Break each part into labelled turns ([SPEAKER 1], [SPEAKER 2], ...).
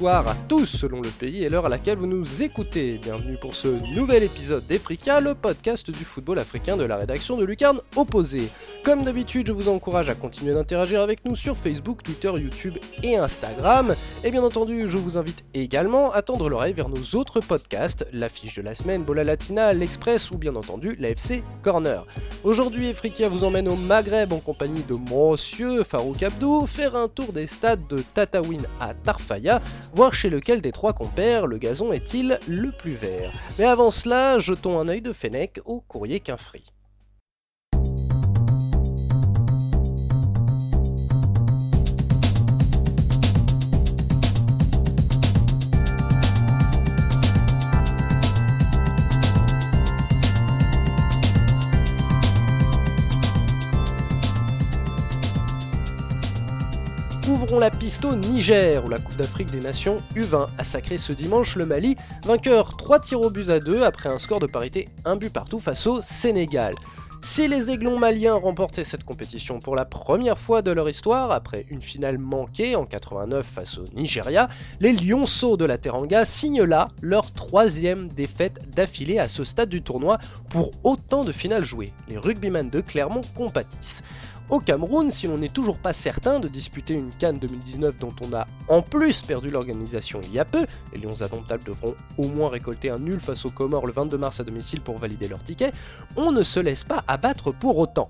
[SPEAKER 1] bonsoir à tous selon le pays et l'heure à laquelle vous nous écoutez. Bienvenue pour ce nouvel épisode d'Efrica, le podcast du football africain de la rédaction de Lucarne Opposé. Comme d'habitude, je vous encourage à continuer d'interagir avec nous sur Facebook, Twitter, YouTube et Instagram. Et bien entendu, je vous invite également à tendre l'oreille vers nos autres podcasts, l'affiche de la semaine, Bola Latina, l'Express ou bien entendu l'AFC Corner. Aujourd'hui, Efrica vous emmène au Maghreb en compagnie de Monsieur Farouk Abdou, faire un tour des stades de Tataouine à Tarfaya, voir chez lequel des trois compères le gazon est-il le plus vert. Mais avant cela, jetons un œil de Fennec au courrier Quinfri. Ouvrons la piste au Niger, où la Coupe d'Afrique des Nations U20 a sacré ce dimanche le Mali, vainqueur 3 tirs au but à 2 après un score de parité 1 but partout face au Sénégal. Si les aiglons maliens remportaient cette compétition pour la première fois de leur histoire, après une finale manquée en 89 face au Nigeria, les lionceaux de la Teranga signent là leur troisième défaite d'affilée à ce stade du tournoi pour autant de finales jouées. Les rugbymen de Clermont compatissent. Au Cameroun, si l'on n'est toujours pas certain de disputer une Cannes 2019 dont on a en plus perdu l'organisation il y a peu, les Lions indomptables devront au moins récolter un nul face aux Comores le 22 mars à domicile pour valider leur ticket, on ne se laisse pas abattre pour autant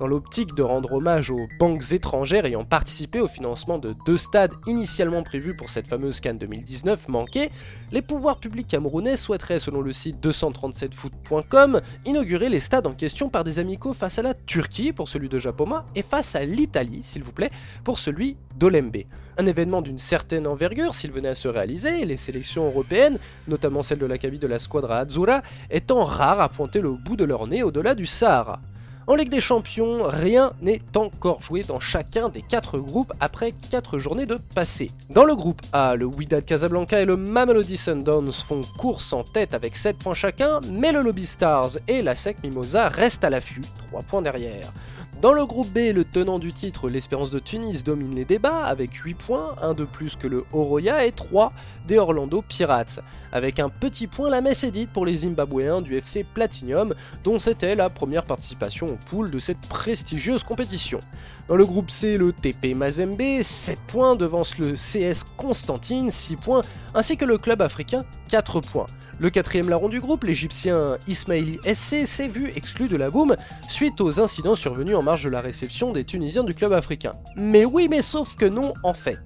[SPEAKER 1] dans l'optique de rendre hommage aux banques étrangères ayant participé au financement de deux stades initialement prévus pour cette fameuse Cannes 2019 manquée, les pouvoirs publics camerounais souhaiteraient, selon le site 237foot.com, inaugurer les stades en question par des amicaux face à la Turquie pour celui de Japoma et face à l'Italie, s'il vous plaît, pour celui d'Olembe. Un événement d'une certaine envergure s'il venait à se réaliser, les sélections européennes, notamment celle de l'Académie de la Squadra Azzurra, étant rares à pointer le bout de leur nez au-delà du Sahara. En Ligue des Champions, rien n'est encore joué dans chacun des 4 groupes après 4 journées de passé. Dans le groupe A, le Wydad Casablanca et le Mamelody Sundowns font course en tête avec 7 points chacun, mais le Lobby Stars et la SEC Mimosa restent à l'affût, 3 points derrière. Dans le groupe B, le tenant du titre, l'Espérance de Tunis, domine les débats avec 8 points, un de plus que le Oroya et 3 des Orlando Pirates. Avec un petit point, la messe est dite pour les Zimbabwéens du FC Platinum, dont c'était la première participation au pool de cette prestigieuse compétition. Dans le groupe C, le TP Mazembe, 7 points devance le CS Constantine, 6 points, ainsi que le club africain, 4 points. Le quatrième larron du groupe, l'Égyptien Ismaili SC, s'est vu exclu de la boom suite aux incidents survenus en de la réception des Tunisiens du club africain. Mais oui, mais sauf que non en fait.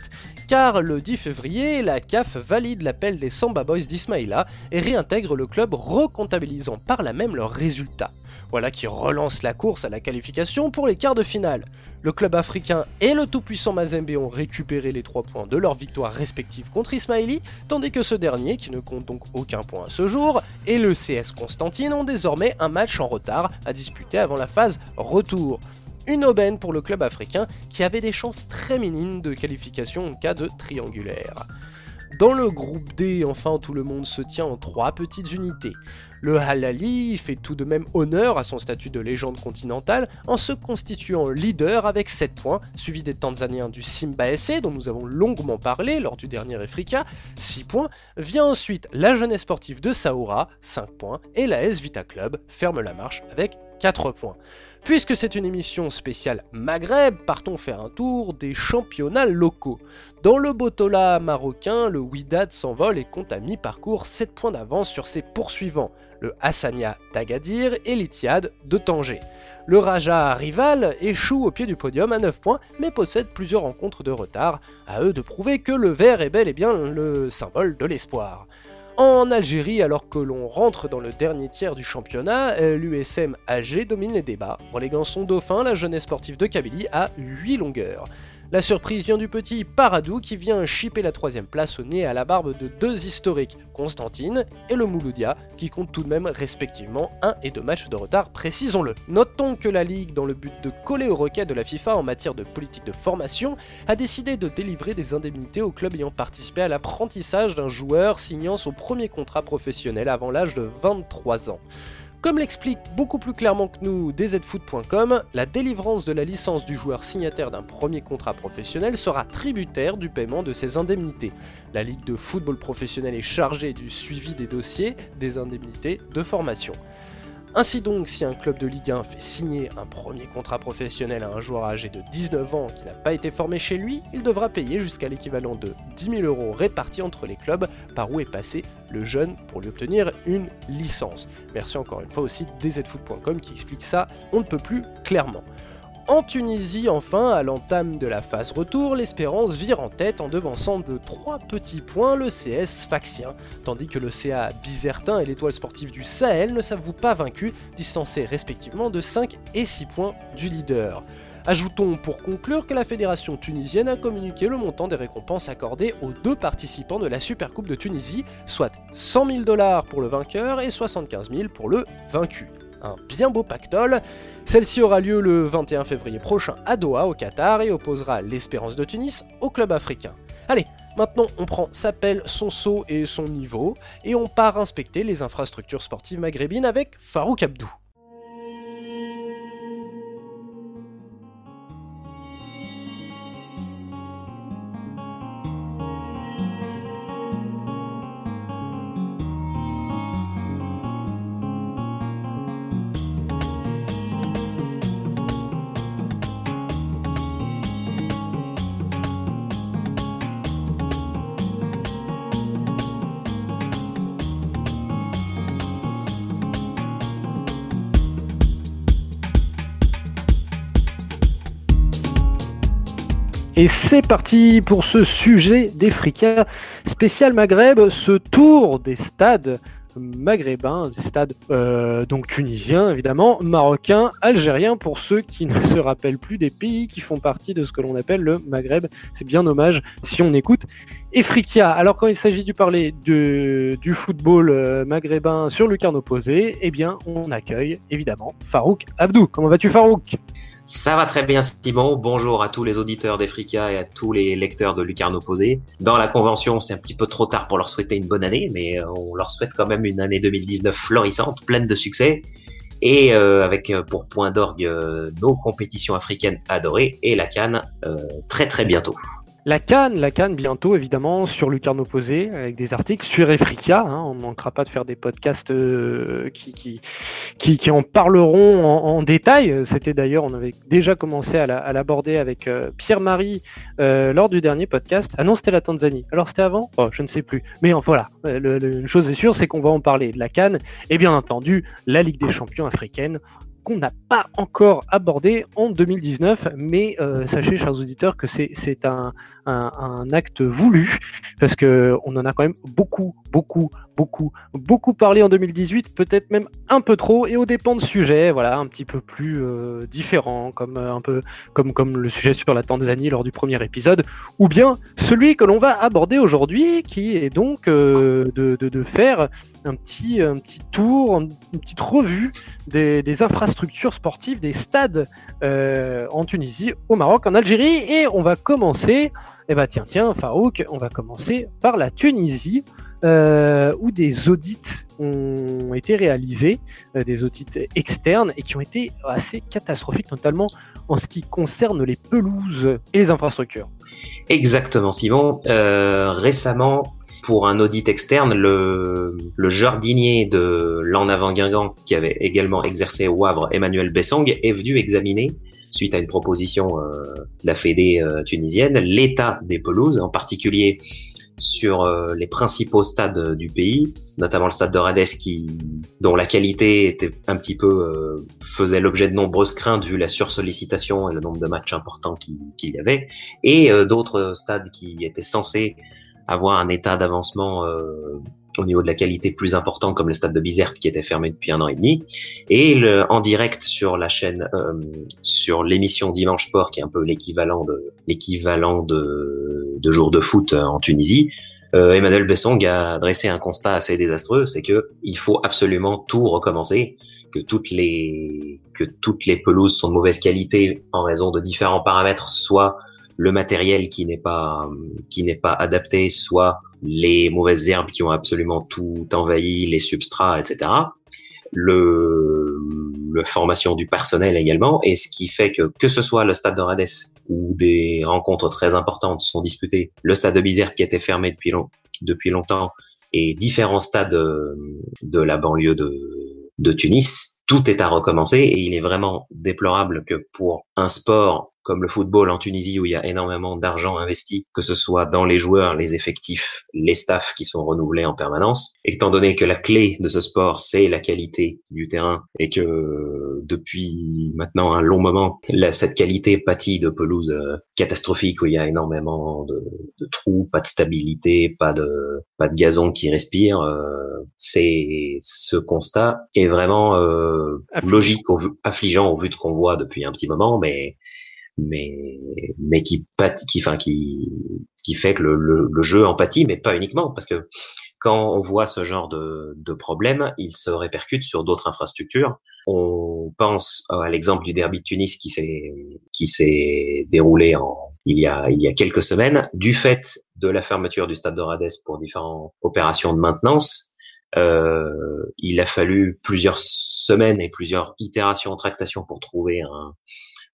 [SPEAKER 1] Car le 10 février, la CAF valide l'appel des Samba Boys d'Ismaïla et réintègre le club recomptabilisant par là même leurs résultats. Voilà qui relance la course à la qualification pour les quarts de finale. Le club africain et le tout-puissant Mazembe ont récupéré les 3 points de leur victoire respective contre Ismaili, tandis que ce dernier, qui ne compte donc aucun point à ce jour, et le CS Constantine ont désormais un match en retard à disputer avant la phase retour. Une aubaine pour le club africain qui avait des chances très minimes de qualification en cas de triangulaire. Dans le groupe D, enfin, tout le monde se tient en trois petites unités. Le Halali fait tout de même honneur à son statut de légende continentale en se constituant leader avec 7 points, suivi des Tanzaniens du Simba SC dont nous avons longuement parlé lors du dernier Africa, 6 points. Vient ensuite la jeunesse sportive de Saoura, 5 points, et la S Vita Club ferme la marche avec 4 points. Puisque c'est une émission spéciale Maghreb, partons faire un tour des championnats locaux. Dans le Botola marocain, le Wydad s'envole et compte à mi-parcours 7 points d'avance sur ses poursuivants, le Hassania d'Agadir et l'Itiad de Tanger. Le Raja rival échoue au pied du podium à 9 points, mais possède plusieurs rencontres de retard, à eux de prouver que le vert est bel et bien le symbole de l'espoir. En Algérie, alors que l'on rentre dans le dernier tiers du championnat, l'USM AG domine les débats, reléguant son dauphin, la jeunesse sportive de Kabylie, à 8 longueurs. La surprise vient du petit Paradou qui vient chipper la troisième place au nez à la barbe de deux historiques, Constantine et le Mouloudia, qui comptent tout de même respectivement un et deux matchs de retard, précisons-le. Notons que la Ligue, dans le but de coller aux requêtes de la FIFA en matière de politique de formation, a décidé de délivrer des indemnités aux clubs ayant participé à l'apprentissage d'un joueur signant son premier contrat professionnel avant l'âge de 23 ans. Comme l'explique beaucoup plus clairement que nous DZFoot.com, la délivrance de la licence du joueur signataire d'un premier contrat professionnel sera tributaire du paiement de ses indemnités. La Ligue de football professionnel est chargée du suivi des dossiers des indemnités de formation. Ainsi donc, si un club de Ligue 1 fait signer un premier contrat professionnel à un joueur âgé de 19 ans qui n'a pas été formé chez lui, il devra payer jusqu'à l'équivalent de 10 000 euros répartis entre les clubs par où est passé le jeune pour lui obtenir une licence. Merci encore une fois au site dzfoot.com qui explique ça on ne peut plus clairement. En Tunisie, enfin, à l'entame de la phase retour, l'Espérance vire en tête en devançant de 3 petits points le CS Faxien, tandis que le CA Bizertin et l'étoile sportive du Sahel ne s'avouent pas vaincus, distancés respectivement de 5 et 6 points du leader. Ajoutons pour conclure que la fédération tunisienne a communiqué le montant des récompenses accordées aux deux participants de la Supercoupe de Tunisie, soit 100 000 dollars pour le vainqueur et 75 000 pour le vaincu un bien beau pactole. Celle-ci aura lieu le 21 février prochain à Doha, au Qatar, et opposera l'Espérance de Tunis au club africain. Allez, maintenant on prend sa pelle, son saut et son niveau, et on part inspecter les infrastructures sportives maghrébines avec Farouk Abdou. Et c'est parti pour ce sujet d'Efrika spécial Maghreb, ce tour des stades maghrébins, des stades euh, donc tunisiens évidemment, marocains, algériens pour ceux qui ne se rappellent plus des pays qui font partie de ce que l'on appelle le Maghreb. C'est bien dommage si on écoute Efrika. Alors quand il s'agit de parler du football euh, maghrébin sur le carnet opposé, eh bien on accueille évidemment Farouk Abdou. Comment vas-tu Farouk?
[SPEAKER 2] Ça va très bien, Simon. Bonjour à tous les auditeurs d'Efrica et à tous les lecteurs de Lucarne Opposé. Dans la convention, c'est un petit peu trop tard pour leur souhaiter une bonne année, mais euh, on leur souhaite quand même une année 2019 florissante, pleine de succès. Et euh, avec euh, pour point d'orgue nos compétitions africaines adorées et la Cannes très très bientôt.
[SPEAKER 1] La Cannes, la Cannes bientôt évidemment sur Lucarne Opposé avec des articles sur Efrica. Hein, on ne manquera pas de faire des podcasts euh, qui, qui, qui, en parleront en, détail. C'était d'ailleurs, on avait déjà commencé à l'aborder avec euh, Pierre-Marie euh, lors du dernier podcast. Ah non, c'était la Tanzanie. Alors c'était avant? Oh, je ne sais plus. Mais voilà, une chose est sûre, c'est qu'on va en parler de la Cannes et bien entendu la Ligue des champions africaine qu'on n'a pas encore abordé en 2019, mais sachez, chers auditeurs, que c'est un, un, acte voulu, parce que on en a quand même beaucoup, beaucoup, beaucoup, beaucoup parlé en 2018, peut-être même un peu trop, et au dépend de sujets, voilà, un petit peu plus euh, différents, comme euh, un peu comme comme le sujet sur la Tanzanie lors du premier épisode, ou bien celui que l'on va aborder aujourd'hui, qui est donc de, de, de, faire un petit un petit tour, une petite revue des, des infrastructures sportives, des stades en Tunisie, au Maroc, en Algérie, et on va commencer eh bien tiens, tiens, Farouk, on va commencer par la Tunisie, euh, où des audits ont été réalisés, euh, des audits externes, et qui ont été assez catastrophiques, notamment en ce qui concerne les pelouses et les infrastructures.
[SPEAKER 2] Exactement, Simon. Euh, récemment, pour un audit externe, le, jardinier de l'En Avant Guingamp, qui avait également exercé au Havre, Emmanuel Bessong, est venu examiner suite à une proposition euh, de la Fédé euh, tunisienne, l'état des pelouses, en particulier sur euh, les principaux stades du pays, notamment le stade de Rades dont la qualité était un petit peu faisait l'objet de nombreuses craintes vu la sursollicitation et le nombre de matchs importants qu'il y avait, et d'autres stades qui étaient censés avoir un état d'avancement au niveau de la qualité plus important comme le stade de Bizerte qui était fermé depuis un an et demi. Et le, en direct sur la chaîne euh, sur l'émission Dimanche Sport qui est un peu l'équivalent de l'équivalent de, de jour de foot en Tunisie euh, Emmanuel Bessong a dressé un constat assez désastreux c'est que il faut absolument tout recommencer que toutes les que toutes les pelouses sont de mauvaise qualité en raison de différents paramètres soit le matériel qui n'est pas qui n'est pas adapté, soit les mauvaises herbes qui ont absolument tout envahi, les substrats, etc. le, le formation du personnel également, et ce qui fait que que ce soit le stade de Rades où des rencontres très importantes sont disputées, le stade de Bizerte qui était fermé depuis, long, depuis longtemps, et différents stades de la banlieue de, de Tunis, tout est à recommencer et il est vraiment déplorable que pour un sport comme le football en Tunisie où il y a énormément d'argent investi, que ce soit dans les joueurs, les effectifs, les staffs qui sont renouvelés en permanence. Étant donné que la clé de ce sport, c'est la qualité du terrain et que depuis maintenant un long moment, cette qualité pâtit de pelouse euh, catastrophique où il y a énormément de, trous, pas de stabilité, pas de pas de gazon qui respire. Euh, c'est ce constat est vraiment euh, logique, affligeant au vu de ce qu'on voit depuis un petit moment, mais mais mais qui qui enfin qui qui fait que le, le, jeu empathie mais pas uniquement parce que quand on voit ce genre de, de problème, il se répercute sur d'autres infrastructures. On pense à l'exemple du derby de Tunis qui s'est qui s'est déroulé en il y a il y a quelques semaines du fait de la fermeture du stade de Rades pour différentes opérations de maintenance. Euh, il a fallu plusieurs semaines et plusieurs itérations, tractations pour trouver un,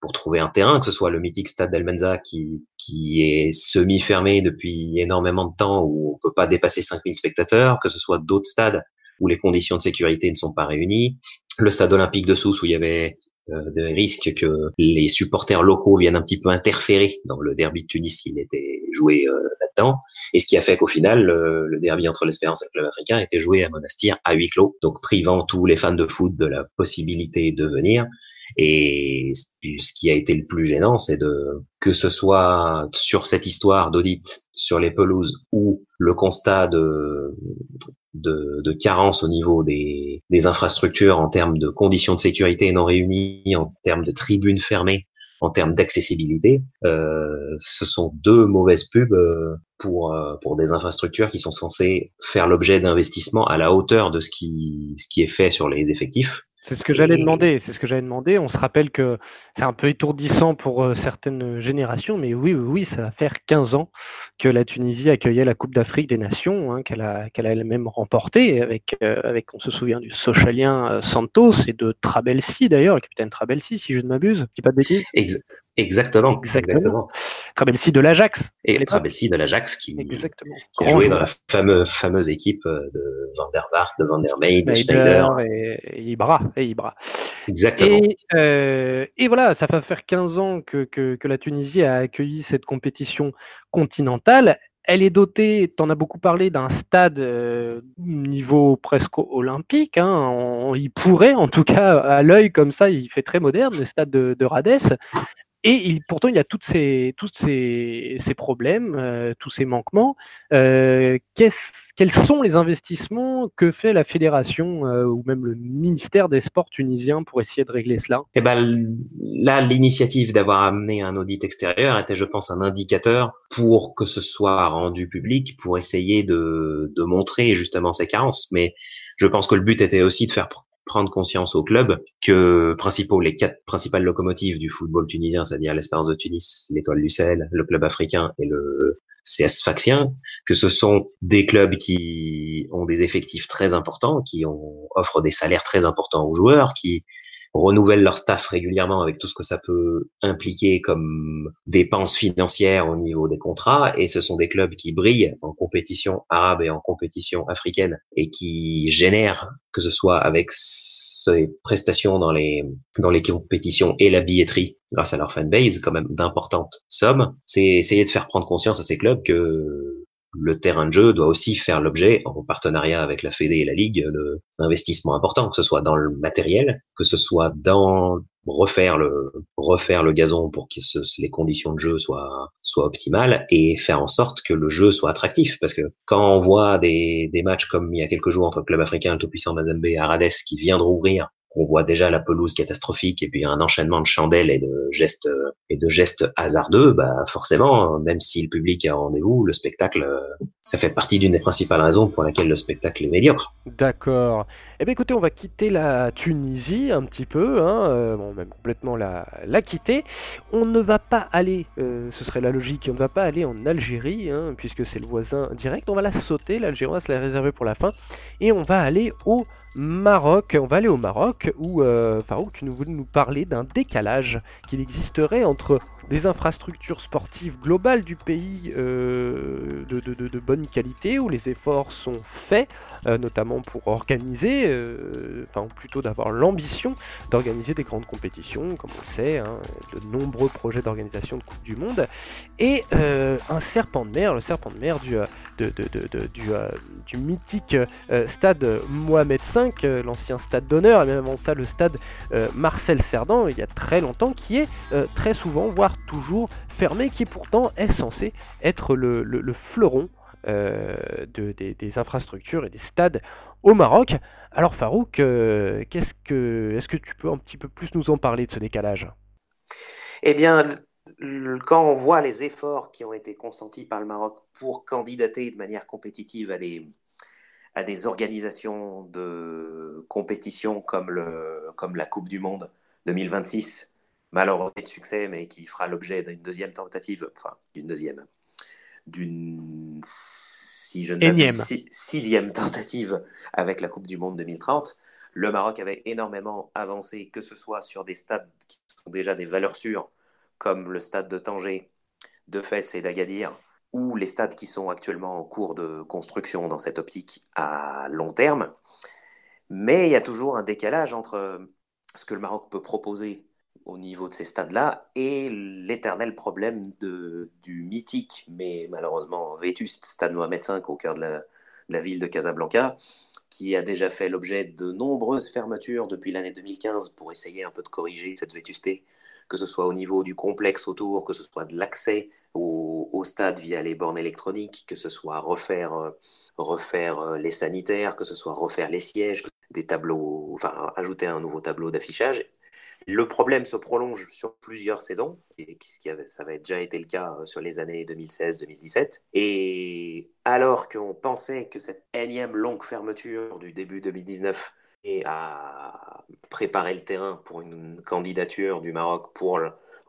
[SPEAKER 2] pour trouver un terrain, que ce soit le mythique stade d'Almenza qui, qui est semi-fermé depuis énormément de temps, où on peut pas dépasser 5000 spectateurs, que ce soit d'autres stades où les conditions de sécurité ne sont pas réunies, le stade olympique de Sousse où il y avait euh, des risques que les supporters locaux viennent un petit peu interférer dans le derby de Tunis s'il était joué euh, là-dedans, et ce qui a fait qu'au final, le, derby entre l'Espérance et le club africain était joué à Monastir à huis clos, donc privant tous les fans de foot de la possibilité de venir, et ce qui a été le plus gênant, c'est de que ce soit sur cette histoire d'audit sur les pelouses ou le constat de, de, de carence au niveau des, des, infrastructures en termes de conditions de sécurité non réunies, en termes de tribunes fermées, en termes d'accessibilité, euh, ce sont deux mauvaises pubs euh, pour euh, pour des infrastructures qui sont censées faire l'objet d'investissements à la hauteur de ce qui ce qui est fait sur les effectifs
[SPEAKER 3] c'est ce que j'allais demander. C'est ce que j'allais demander. On se rappelle que c'est un peu étourdissant pour euh, certaines générations, mais oui, oui, ça va faire 15 ans que la Tunisie accueillait la Coupe d'Afrique des Nations, hein, qu'elle a, qu'elle a elle-même remportée avec, euh, avec, on se souvient du Socialien euh, Santos et de Trabelsi d'ailleurs, le capitaine Trabelsi, si je ne m'abuse, dis pas de bêtises.
[SPEAKER 2] Exactement, exactement.
[SPEAKER 3] Trabelsi de l'Ajax.
[SPEAKER 2] Et Trabelsi de l'Ajax qui, qui a joué dans la fameuse, fameuse équipe de Van der Vaart, de Van der Meij, de Schneider.
[SPEAKER 3] Et, Ibra, et Ibra.
[SPEAKER 2] Exactement.
[SPEAKER 3] Et, euh, et, voilà, ça va faire 15 ans que, que, que la Tunisie a accueilli cette compétition continentale. Elle est dotée, tu en as beaucoup parlé, d'un stade euh, niveau presque olympique. Hein. il pourrait, en tout cas, à l'œil comme ça, il fait très moderne, le stade de, de Radès. Et il, pourtant, il y a toutes ces, tous ces, ces problèmes, euh, tous ces manquements. Euh, quels sont les investissements que fait la fédération euh, ou même le ministère des Sports tunisien pour essayer de régler cela?
[SPEAKER 2] Eh ben, là, l'initiative d'avoir amené un audit extérieur était, je pense, un indicateur pour que ce soit rendu public, pour essayer de, de montrer justement ces carences. Mais je pense que le but était aussi de faire prendre conscience au club que principaux, les quatre principales locomotives du football tunisien, c'est-à-dire l'Espérance de Tunis, l'Étoile du Sahel, le club africain et le CS Sfaxien, que ce sont des clubs qui ont des effectifs très importants, qui offrent des salaires très importants aux joueurs, qui renouvellent leur staff régulièrement avec tout ce que ça peut impliquer comme dépenses financières au niveau des contrats. Et ce sont des clubs qui brillent en compétition arabe et en compétition africaine et qui génèrent, que ce soit avec ces prestations dans les, dans les compétitions et la billetterie grâce à leur fanbase, quand même d'importantes sommes, c'est essayer de faire prendre conscience à ces clubs que le terrain de jeu doit aussi faire l'objet, en partenariat avec la Fédé et la Ligue, d'investissements importants, que ce soit dans le matériel, que ce soit dans refaire le refaire le gazon pour que les conditions de jeu soient soient optimales et faire en sorte que le jeu soit attractif. Parce que quand on voit des, des matchs comme il y a quelques jours entre le club africain le tout-puissant Mazembe et Arades qui vient de rouvrir on voit déjà la pelouse catastrophique et puis un enchaînement de chandelles et de gestes et de gestes hasardeux, bah forcément, même si le public a rendez-vous, le spectacle, ça fait partie d'une des principales raisons pour laquelle le spectacle est médiocre.
[SPEAKER 3] D'accord. Eh bien écoutez, on va quitter la Tunisie un petit peu, hein, euh, bon, même complètement la, quitter. On ne va pas aller, euh, ce serait la logique, on ne va pas aller en Algérie, hein, puisque c'est le voisin direct. On va la sauter, l'Algérie, on va se la réserver pour la fin. Et on va aller au Maroc. On va aller au Maroc où euh, Farouk, tu nous voulais nous parler d'un décalage qu'il existerait entre des infrastructures sportives globales du pays euh, de, bonne qualité, où les efforts sont faits, euh, notamment pour organiser, euh, enfin plutôt d'avoir l'ambition d'organiser des grandes compétitions, comme on le sait, hein, de nombreux projets d'organisation de Coupe du Monde, et un serpent de mer, le serpent de mer du, du, du, mythique stade Mohamed V, l'ancien stade d'honneur, et même avant ça le stade Marcel Cerdan, il y a très longtemps, qui est très souvent, voire toujours fermé, qui pourtant est censé être le, le, le fleuron euh, de, des, infrastructures et des stades au Maroc. Alors Farouk, euh, qu'est-ce que, est-ce que tu peux un petit peu plus nous en parler de ce décalage?
[SPEAKER 2] Eh bien, quand on voit les efforts qui ont été consentis par le Maroc pour candidater de manière compétitive à des, à des organisations de compétition comme, le, comme la Coupe du Monde 2026, malheureusement de succès, mais qui fera l'objet d'une deuxième tentative, enfin d'une deuxième, d'une si je si, sixième tentative avec la Coupe du Monde 2030. Le Maroc avait énormément avancé, que ce soit sur des stades qui sont déjà des valeurs sûres, comme le stade de Tanger, de Fès et d'Agadir, ou les stades qui sont actuellement en cours de construction dans cette optique à long terme. Mais il y a toujours un décalage entre ce que le Maroc peut proposer au niveau de ces stades-là et l'éternel problème de, du mythique, mais malheureusement vétuste stade Mohamed V au cœur de la, ville de Casablanca, qui a déjà fait l'objet de nombreuses fermetures depuis l'année 2015 pour essayer un peu de corriger cette vétusté, que ce soit au niveau du complexe autour, que ce soit de l'accès au, au, stade via les bornes électroniques, que ce soit refaire, refaire les sanitaires, que ce soit refaire les sièges, des tableaux, enfin ajouter un nouveau tableau d'affichage le problème se prolonge sur plusieurs saisons, et ça avait déjà été le cas sur les années 2016-2017. Et alors qu'on pensait que cette énième longue fermeture du début 2019 et à préparer le terrain pour une candidature du Maroc pour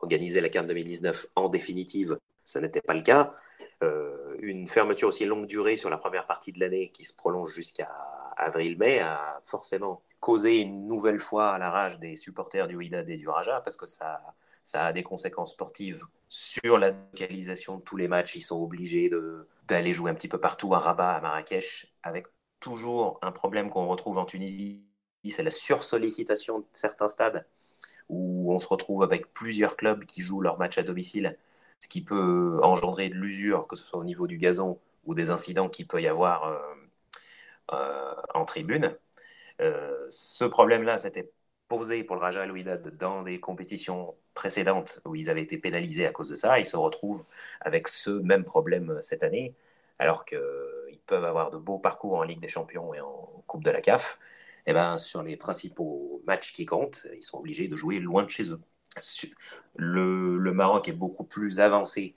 [SPEAKER 2] organiser la CAN 2019 en définitive, ce n'était pas le cas. Euh, une fermeture aussi longue durée sur la première partie de l'année qui se prolonge jusqu'à avril-mai a forcément causer une nouvelle fois la rage des supporters du Wydad et du Raja parce que ça, ça a des conséquences sportives sur la localisation de tous les matchs. Ils sont obligés d'aller jouer un petit peu partout à Rabat, à Marrakech, avec toujours un problème qu'on retrouve en Tunisie, c'est la sursollicitation de certains stades où on se retrouve avec plusieurs clubs qui jouent leurs matchs à domicile, ce qui peut engendrer de l'usure, que ce soit au niveau du gazon ou des incidents qu'il peut y avoir euh, euh, en tribune. Euh, ce problème-là s'était posé pour le Raja Al dans des compétitions précédentes où ils avaient été pénalisés à cause de ça. Ils se retrouvent avec ce même problème cette année, alors qu'ils peuvent avoir de beaux parcours en Ligue des Champions et en Coupe de la CAF. Eh ben, sur les principaux matchs qui comptent, ils sont obligés de jouer loin de chez eux. Le, Maroc est beaucoup plus avancé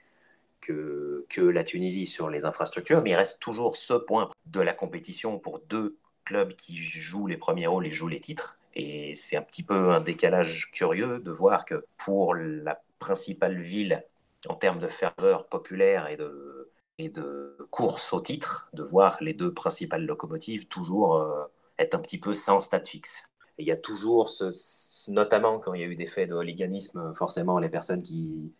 [SPEAKER 2] que, la Tunisie sur les infrastructures, mais il reste toujours ce point de la compétition pour deux clubs qui jouent les premiers rôles et jouent les titres. Et c'est un petit peu un décalage curieux de voir que pour la principale ville en termes de ferveur populaire et de, et de course au titre, de voir les deux principales locomotives toujours euh, être un petit peu sans stade fixe. Il y a toujours, ce, notamment quand il y a eu des faits de hooliganisme, forcément les personnes qui,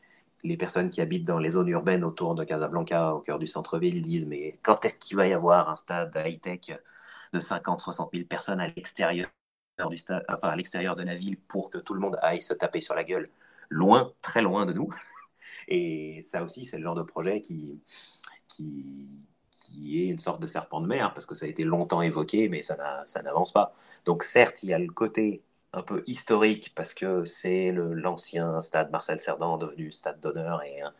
[SPEAKER 2] les personnes qui habitent dans les zones urbaines autour de Casablanca, au cœur du centre-ville, disent mais quand est-ce qu'il va y avoir un stade high-tech de 50, 60 000 personnes à l'extérieur du stade, enfin à l'extérieur de la ville pour que tout le monde aille se taper sur la gueule, loin, très loin de nous. Et ça aussi, c'est le genre de projet qui, qui, qui est une sorte de serpent de mer, parce que ça a été longtemps évoqué, mais ça n'avance pas. Donc certes, il y a le côté un peu historique, parce que c'est l'ancien stade Marcel Cerdan devenu stade d'honneur et un,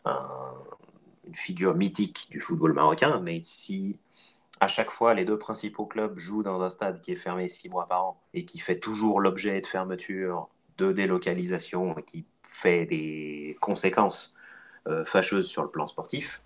[SPEAKER 2] une figure mythique du football marocain, mais si à chaque fois, les deux principaux clubs jouent dans un stade qui est fermé six mois par an et qui fait toujours l'objet de fermeture, de délocalisation et qui fait des conséquences euh, fâcheuses sur le plan sportif.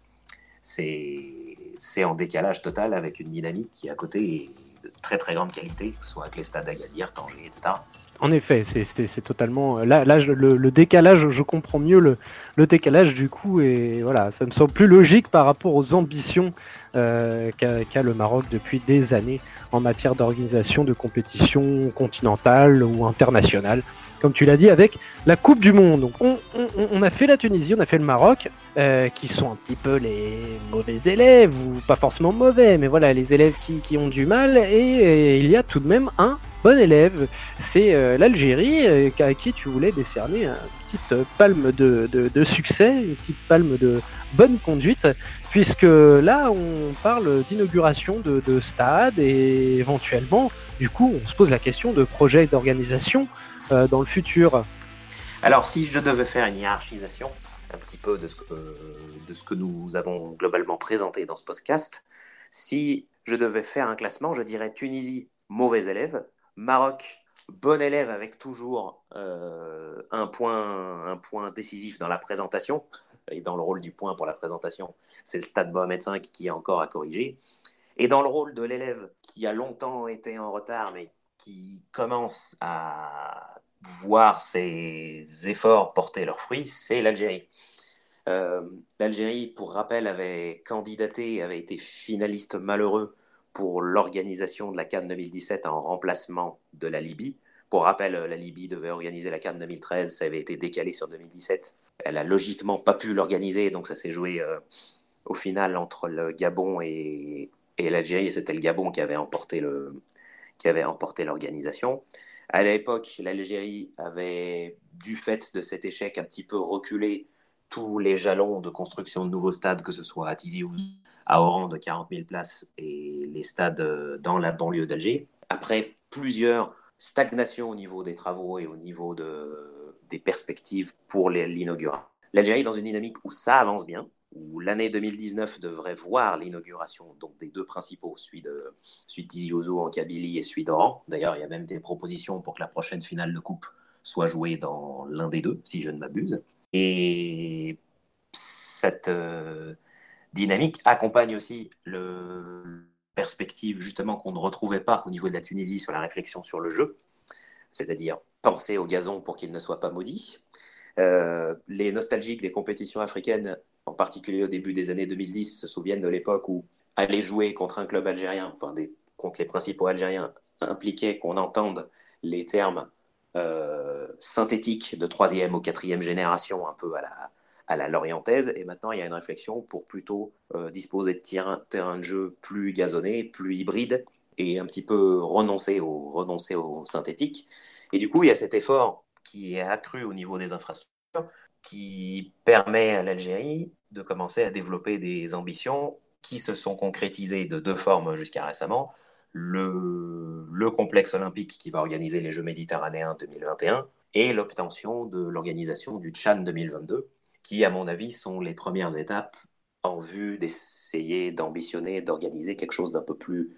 [SPEAKER 2] C'est en décalage total avec une dynamique qui, à côté, est de très très grande qualité, soit avec les stades d'Agadir, Tanger, etc.
[SPEAKER 3] En effet, c'est totalement. Là, là le, décalage, je comprends mieux le, le, décalage du coup, et voilà, ça me semble plus logique par rapport aux ambitions euh, qu'a le Maroc depuis des années en matière d'organisation de compétitions continentales ou internationales comme tu l'as dit, avec la Coupe du Monde. Donc on, a fait la Tunisie, on a fait le Maroc, euh, qui sont un petit peu les mauvais élèves, ou pas forcément mauvais, mais voilà, les élèves qui, ont du mal, et, il y a tout de même un bon élève, c'est euh, l'Algérie, euh, à qui tu voulais décerner une petite palme de, succès, une petite palme de bonne conduite, puisque là on parle d'inauguration de, de stade, et éventuellement, du coup, on se pose la question de projet d'organisation euh, dans le futur.
[SPEAKER 2] Alors, si je devais faire une hiérarchisation un petit peu de de ce que nous avons globalement présenté dans ce podcast, si je devais faire un classement, je dirais Tunisie, mauvais élève, Maroc, bon élève avec toujours euh, un, point, un point décisif dans la présentation, et dans le rôle du point pour la présentation, c'est le stade Mohamed V qui est encore à corriger. Et dans le rôle de l'élève qui a longtemps été en retard, mais qui commence à voir ses efforts porter leurs fruits, c'est l'Algérie. Euh, L'Algérie, pour rappel, avait candidaté, avait été finaliste malheureux pour l'organisation de la Cannes 2017 en remplacement de la Libye. Pour rappel, la Libye devait organiser la Cannes 2013, ça avait été décalé sur 2017. Elle a logiquement pas pu l'organiser, donc ça s'est joué euh, au final entre le Gabon et, et l'Algérie, et c'était le Gabon qui avait emporté le, qui avait emporté l'organisation. À l'époque, l'Algérie avait, du fait de cet échec, un petit peu reculé tous les jalons de construction de nouveaux stades, que ce soit à Tizi Ouzou, à Oran de 40 000 places et les stades dans la banlieue d'Alger. Après plusieurs stagnations au niveau des travaux et au niveau de, des perspectives pour l'inauguration, l'Algérie est dans une dynamique où ça avance bien, où l'année 2019 devrait voir l'inauguration des deux principaux, celui de, celui Ouzou en Kabylie et celui d'Oran. D'ailleurs, il y a même des propositions pour que la prochaine finale de coupe soit jouée dans l'un des deux, si je ne m'abuse. Et cette euh, dynamique accompagne aussi le perspective justement qu'on ne retrouvait pas au niveau de la Tunisie sur la réflexion sur le jeu, c'est-à-dire penser au gazon pour qu'il ne soit pas maudit. Euh, les nostalgiques des compétitions africaines en particulier au début des années 2010, se souviennent de l'époque où aller jouer contre un club algérien, enfin contre les principaux algériens, impliquait qu'on entende les termes euh, synthétiques de troisième ou quatrième génération, un peu à la, à la lorientaise. Et maintenant, il y a une réflexion pour plutôt euh, disposer de terrain, terrain de jeu plus gazonné, plus hybride, et un petit peu renoncer au, renoncer au synthétique. Et du coup, il y a cet effort qui est accru au niveau des infrastructures, qui permet à l'Algérie de commencer à développer des ambitions qui se sont concrétisées de deux formes jusqu'à récemment. Le, le, complexe olympique qui va organiser les Jeux méditerranéens 2021 et l'obtention de l'organisation du Tchan 2022, qui, à mon avis, sont les premières étapes en vue d'essayer d'ambitionner, d'organiser quelque chose d'un peu plus,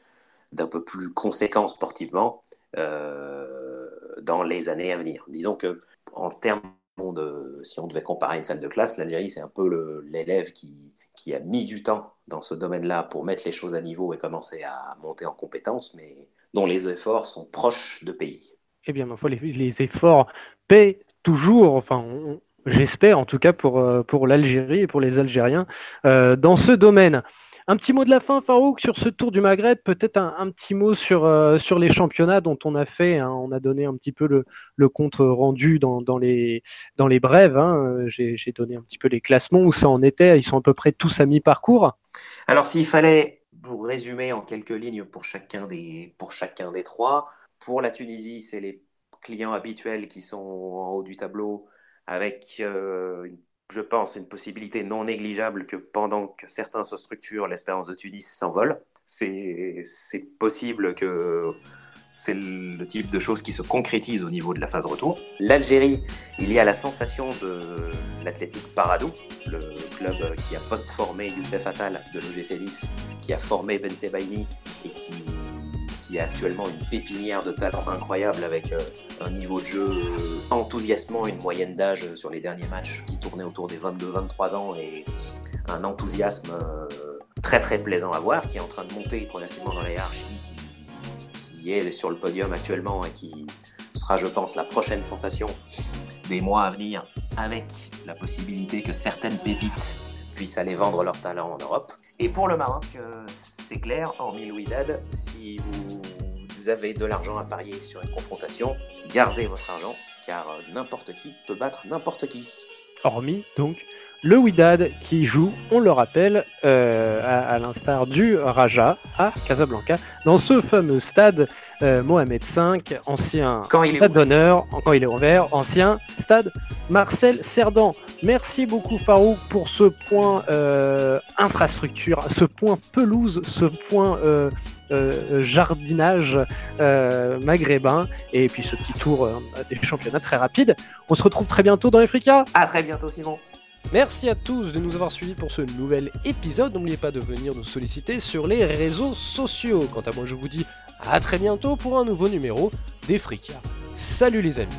[SPEAKER 2] peu plus conséquent sportivement euh, dans les années à venir. Disons que en termes de, si on devait comparer une salle de classe, l'Algérie, c'est un peu l'élève qui, qui a mis du temps dans ce domaine-là pour mettre les choses à niveau et commencer à monter en compétences, mais dont les efforts sont proches de pays.
[SPEAKER 3] Eh bien, ma foi, les, les efforts paient toujours, enfin, j'espère en tout cas pour, euh, pour l'Algérie et pour les Algériens euh, dans ce domaine. Un petit mot de la fin, Farouk, sur ce tour du Maghreb, peut-être un, petit mot sur, euh, sur les championnats dont on a fait, hein. on a donné un petit peu le, compte rendu dans, dans, les, dans les brèves, hein. j'ai donné un petit peu les classements, où ça en était, ils sont à peu près tous à mi-parcours.
[SPEAKER 2] Alors s'il fallait, pour résumer en quelques lignes pour chacun des, pour chacun des trois, pour la Tunisie, c'est les clients habituels qui sont en haut du tableau avec euh, je pense, une possibilité non négligeable que pendant que certains se structurent, l'espérance de Tunis s'envole. C'est possible que c'est le type de choses qui se concrétise au niveau de la phase retour. L'Algérie, il y a la sensation de l'Athletic Paradou, le club qui a post-formé Youssef Attal de l'OGC Nice, qui a formé Ben Sebaini et qui qui a actuellement une pépinière de talent incroyable avec euh, un niveau de jeu enthousiasmant, une moyenne d'âge sur les derniers matchs qui tournait autour des 22-23 ans et un enthousiasme euh, très très plaisant à voir qui est en train de monter progressivement dans la hiérarchie, qui est sur le podium actuellement et qui sera, je pense, la prochaine sensation des mois à venir, avec la possibilité que certaines pépites puissent aller vendre leur talent en Europe. Et pour le Maroc, euh, c'est clair, hormis Louis Dad, si vous avez de l'argent à parier sur une confrontation, gardez votre argent, car euh, n'importe qui peut battre n'importe qui.
[SPEAKER 3] Hormis donc le Widad qui joue, on le rappelle, euh, à, l'instar du Raja à Casablanca, dans ce fameux stade euh, Mohamed V, ancien stade d'honneur, quand il est ouvert, ancien stade Marcel Cerdan. Merci beaucoup Farouk pour ce point euh, infrastructure, ce point pelouse, ce point jardinage maghrébin et puis ce petit tour des championnats très rapide. On se retrouve très bientôt dans Africa.
[SPEAKER 2] À très bientôt Simon.
[SPEAKER 1] Merci à tous de nous avoir suivis pour ce nouvel épisode. N'oubliez pas de venir nous solliciter sur les réseaux sociaux. Quant à moi, je vous dis à très bientôt pour un nouveau numéro des Salut les amis